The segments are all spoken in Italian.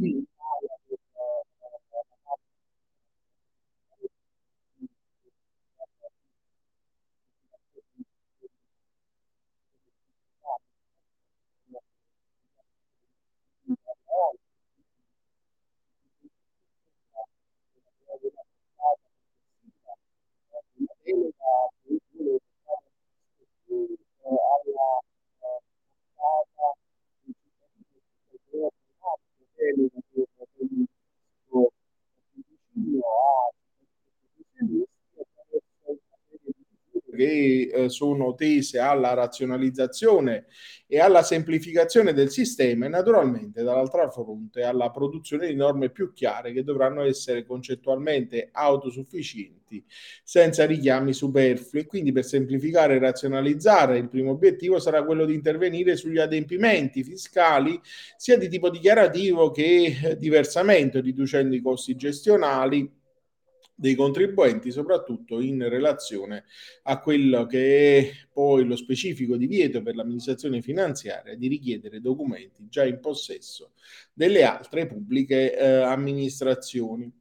Mm-hmm. Che eh, sono tese alla razionalizzazione e alla semplificazione del sistema e naturalmente dall'altra fronte alla produzione di norme più chiare che dovranno essere concettualmente autosufficienti senza richiami superflui. Quindi per semplificare e razionalizzare il primo obiettivo sarà quello di intervenire sugli adempimenti fiscali sia di tipo dichiarativo che di versamento, riducendo i costi gestionali dei contribuenti, soprattutto in relazione a quello che è poi lo specifico divieto per l'amministrazione finanziaria di richiedere documenti già in possesso delle altre pubbliche eh, amministrazioni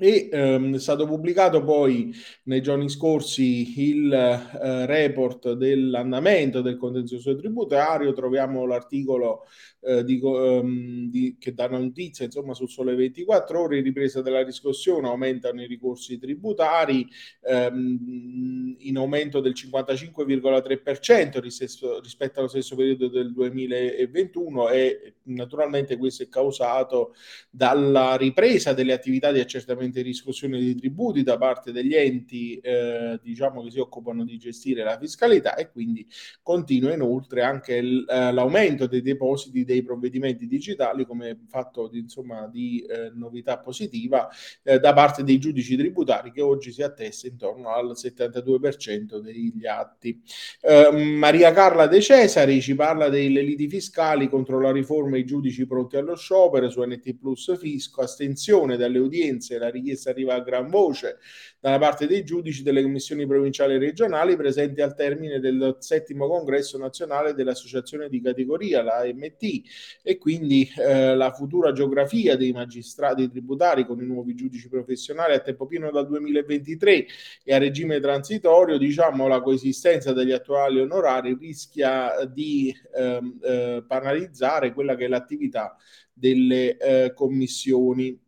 e ehm, è stato pubblicato poi nei giorni scorsi il eh, report dell'andamento del contenzioso tributario, troviamo l'articolo eh, di, ehm, di, che dà notizia insomma sul sole 24 ore, ripresa della riscossione aumentano i ricorsi tributari ehm, in aumento del 55,3% rispetto, rispetto allo stesso periodo del 2021 e naturalmente questo è causato dalla ripresa delle attività di accertamento e riscossione di tributi da parte degli enti eh, diciamo che si occupano di gestire la fiscalità e quindi continua inoltre anche l, eh, l'aumento dei depositi dei provvedimenti digitali come fatto di, insomma, di eh, novità positiva eh, da parte dei giudici tributari che oggi si attesta intorno al 72% degli atti. Eh, Maria Carla De Cesari ci parla delle liti fiscali contro la riforma i giudici pronti allo sciopero su NT Plus Fisco, astensione dalle udienze e la richiesta arriva a gran voce dalla parte dei giudici delle commissioni provinciali e regionali presenti al termine del settimo congresso nazionale dell'associazione di categoria, la MT, e quindi eh, la futura geografia dei magistrati tributari con i nuovi giudici professionali a tempo pieno dal 2023 e a regime transitorio, diciamo la coesistenza degli attuali onorari rischia di ehm, eh, penalizzare quella che è l'attività delle eh, commissioni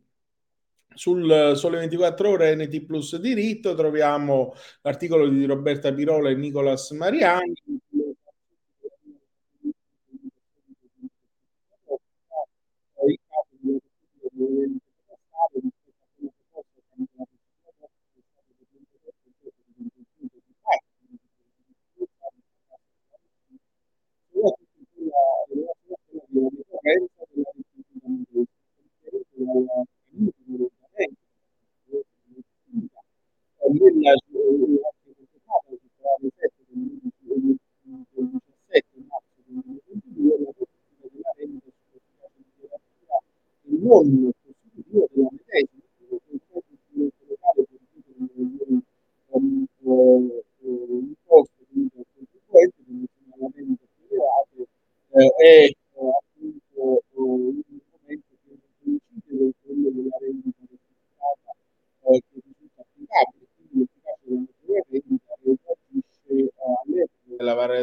sul Sole 24 Ore NT Plus Diritto troviamo l'articolo di Roberta Pirola e Nicolas Mariani. Non costitutivo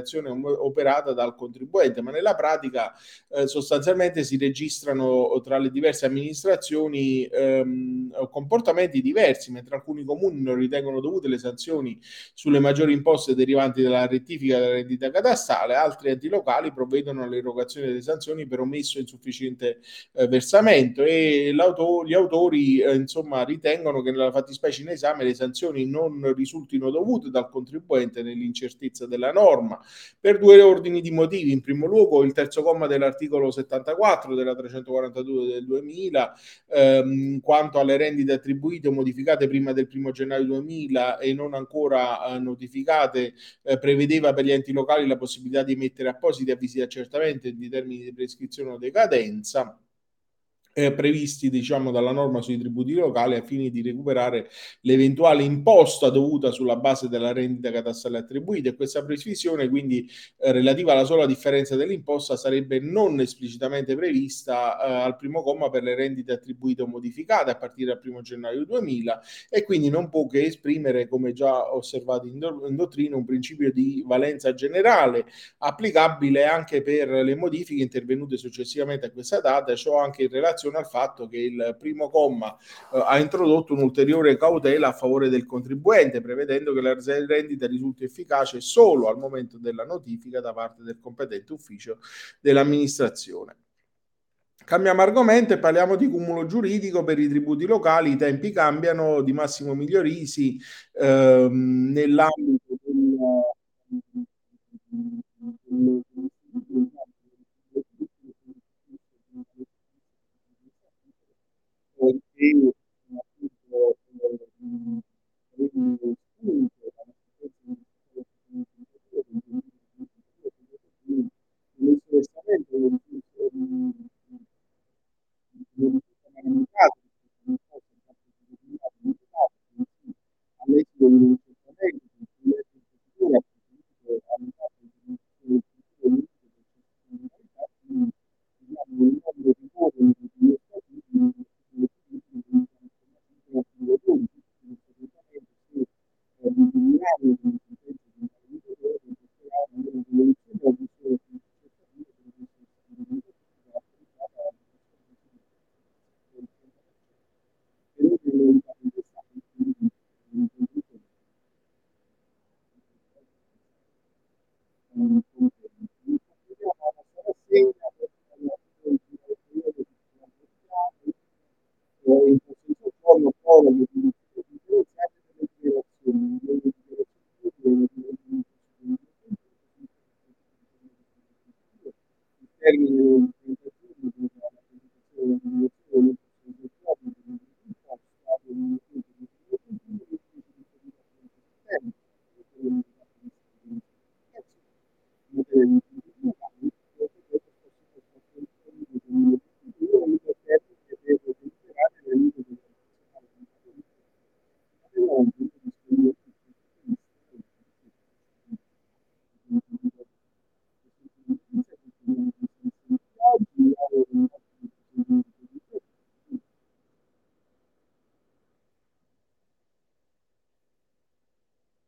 variazione operata dal contribuente ma nella pratica eh, sostanzialmente si registrano tra le diverse amministrazioni ehm, comportamenti diversi, mentre alcuni comuni non ritengono dovute le sanzioni sulle maggiori imposte derivanti dalla rettifica della rendita catastale, altri enti locali provvedono all'erogazione delle sanzioni per omesso insufficiente eh, versamento e gli autori eh, insomma ritengono che nella fattispecie in esame le sanzioni non risultino dovute dal contribuente nell'incertezza della norma per due ordini di motivi. In primo luogo il terzo comma dell'articolo l'articolo 74 della 342 del 2000 ehm, quanto alle rendite attribuite o modificate prima del primo gennaio 2000 e non ancora eh, notificate eh, prevedeva per gli enti locali la possibilità di emettere appositi avvisi di accertamento di termini di prescrizione o decadenza eh, previsti diciamo dalla norma sui tributi locali a fine di recuperare l'eventuale imposta dovuta sulla base della rendita catastale attribuita e questa previsione quindi eh, relativa alla sola differenza dell'imposta sarebbe non esplicitamente prevista eh, al primo comma per le rendite attribuite o modificate a partire dal primo gennaio 2000 e quindi non può che esprimere come già osservato in, do- in dottrina un principio di valenza generale applicabile anche per le modifiche intervenute successivamente a questa data ciò anche in relazione relazione al fatto che il primo comma eh, ha introdotto un'ulteriore cautela a favore del contribuente, prevedendo che la rendita risulti efficace solo al momento della notifica da parte del competente ufficio dell'amministrazione. Cambiamo argomento e parliamo di cumulo giuridico per i tributi locali. I tempi cambiano. Di Massimo Migliorisi ehm, nell'ambito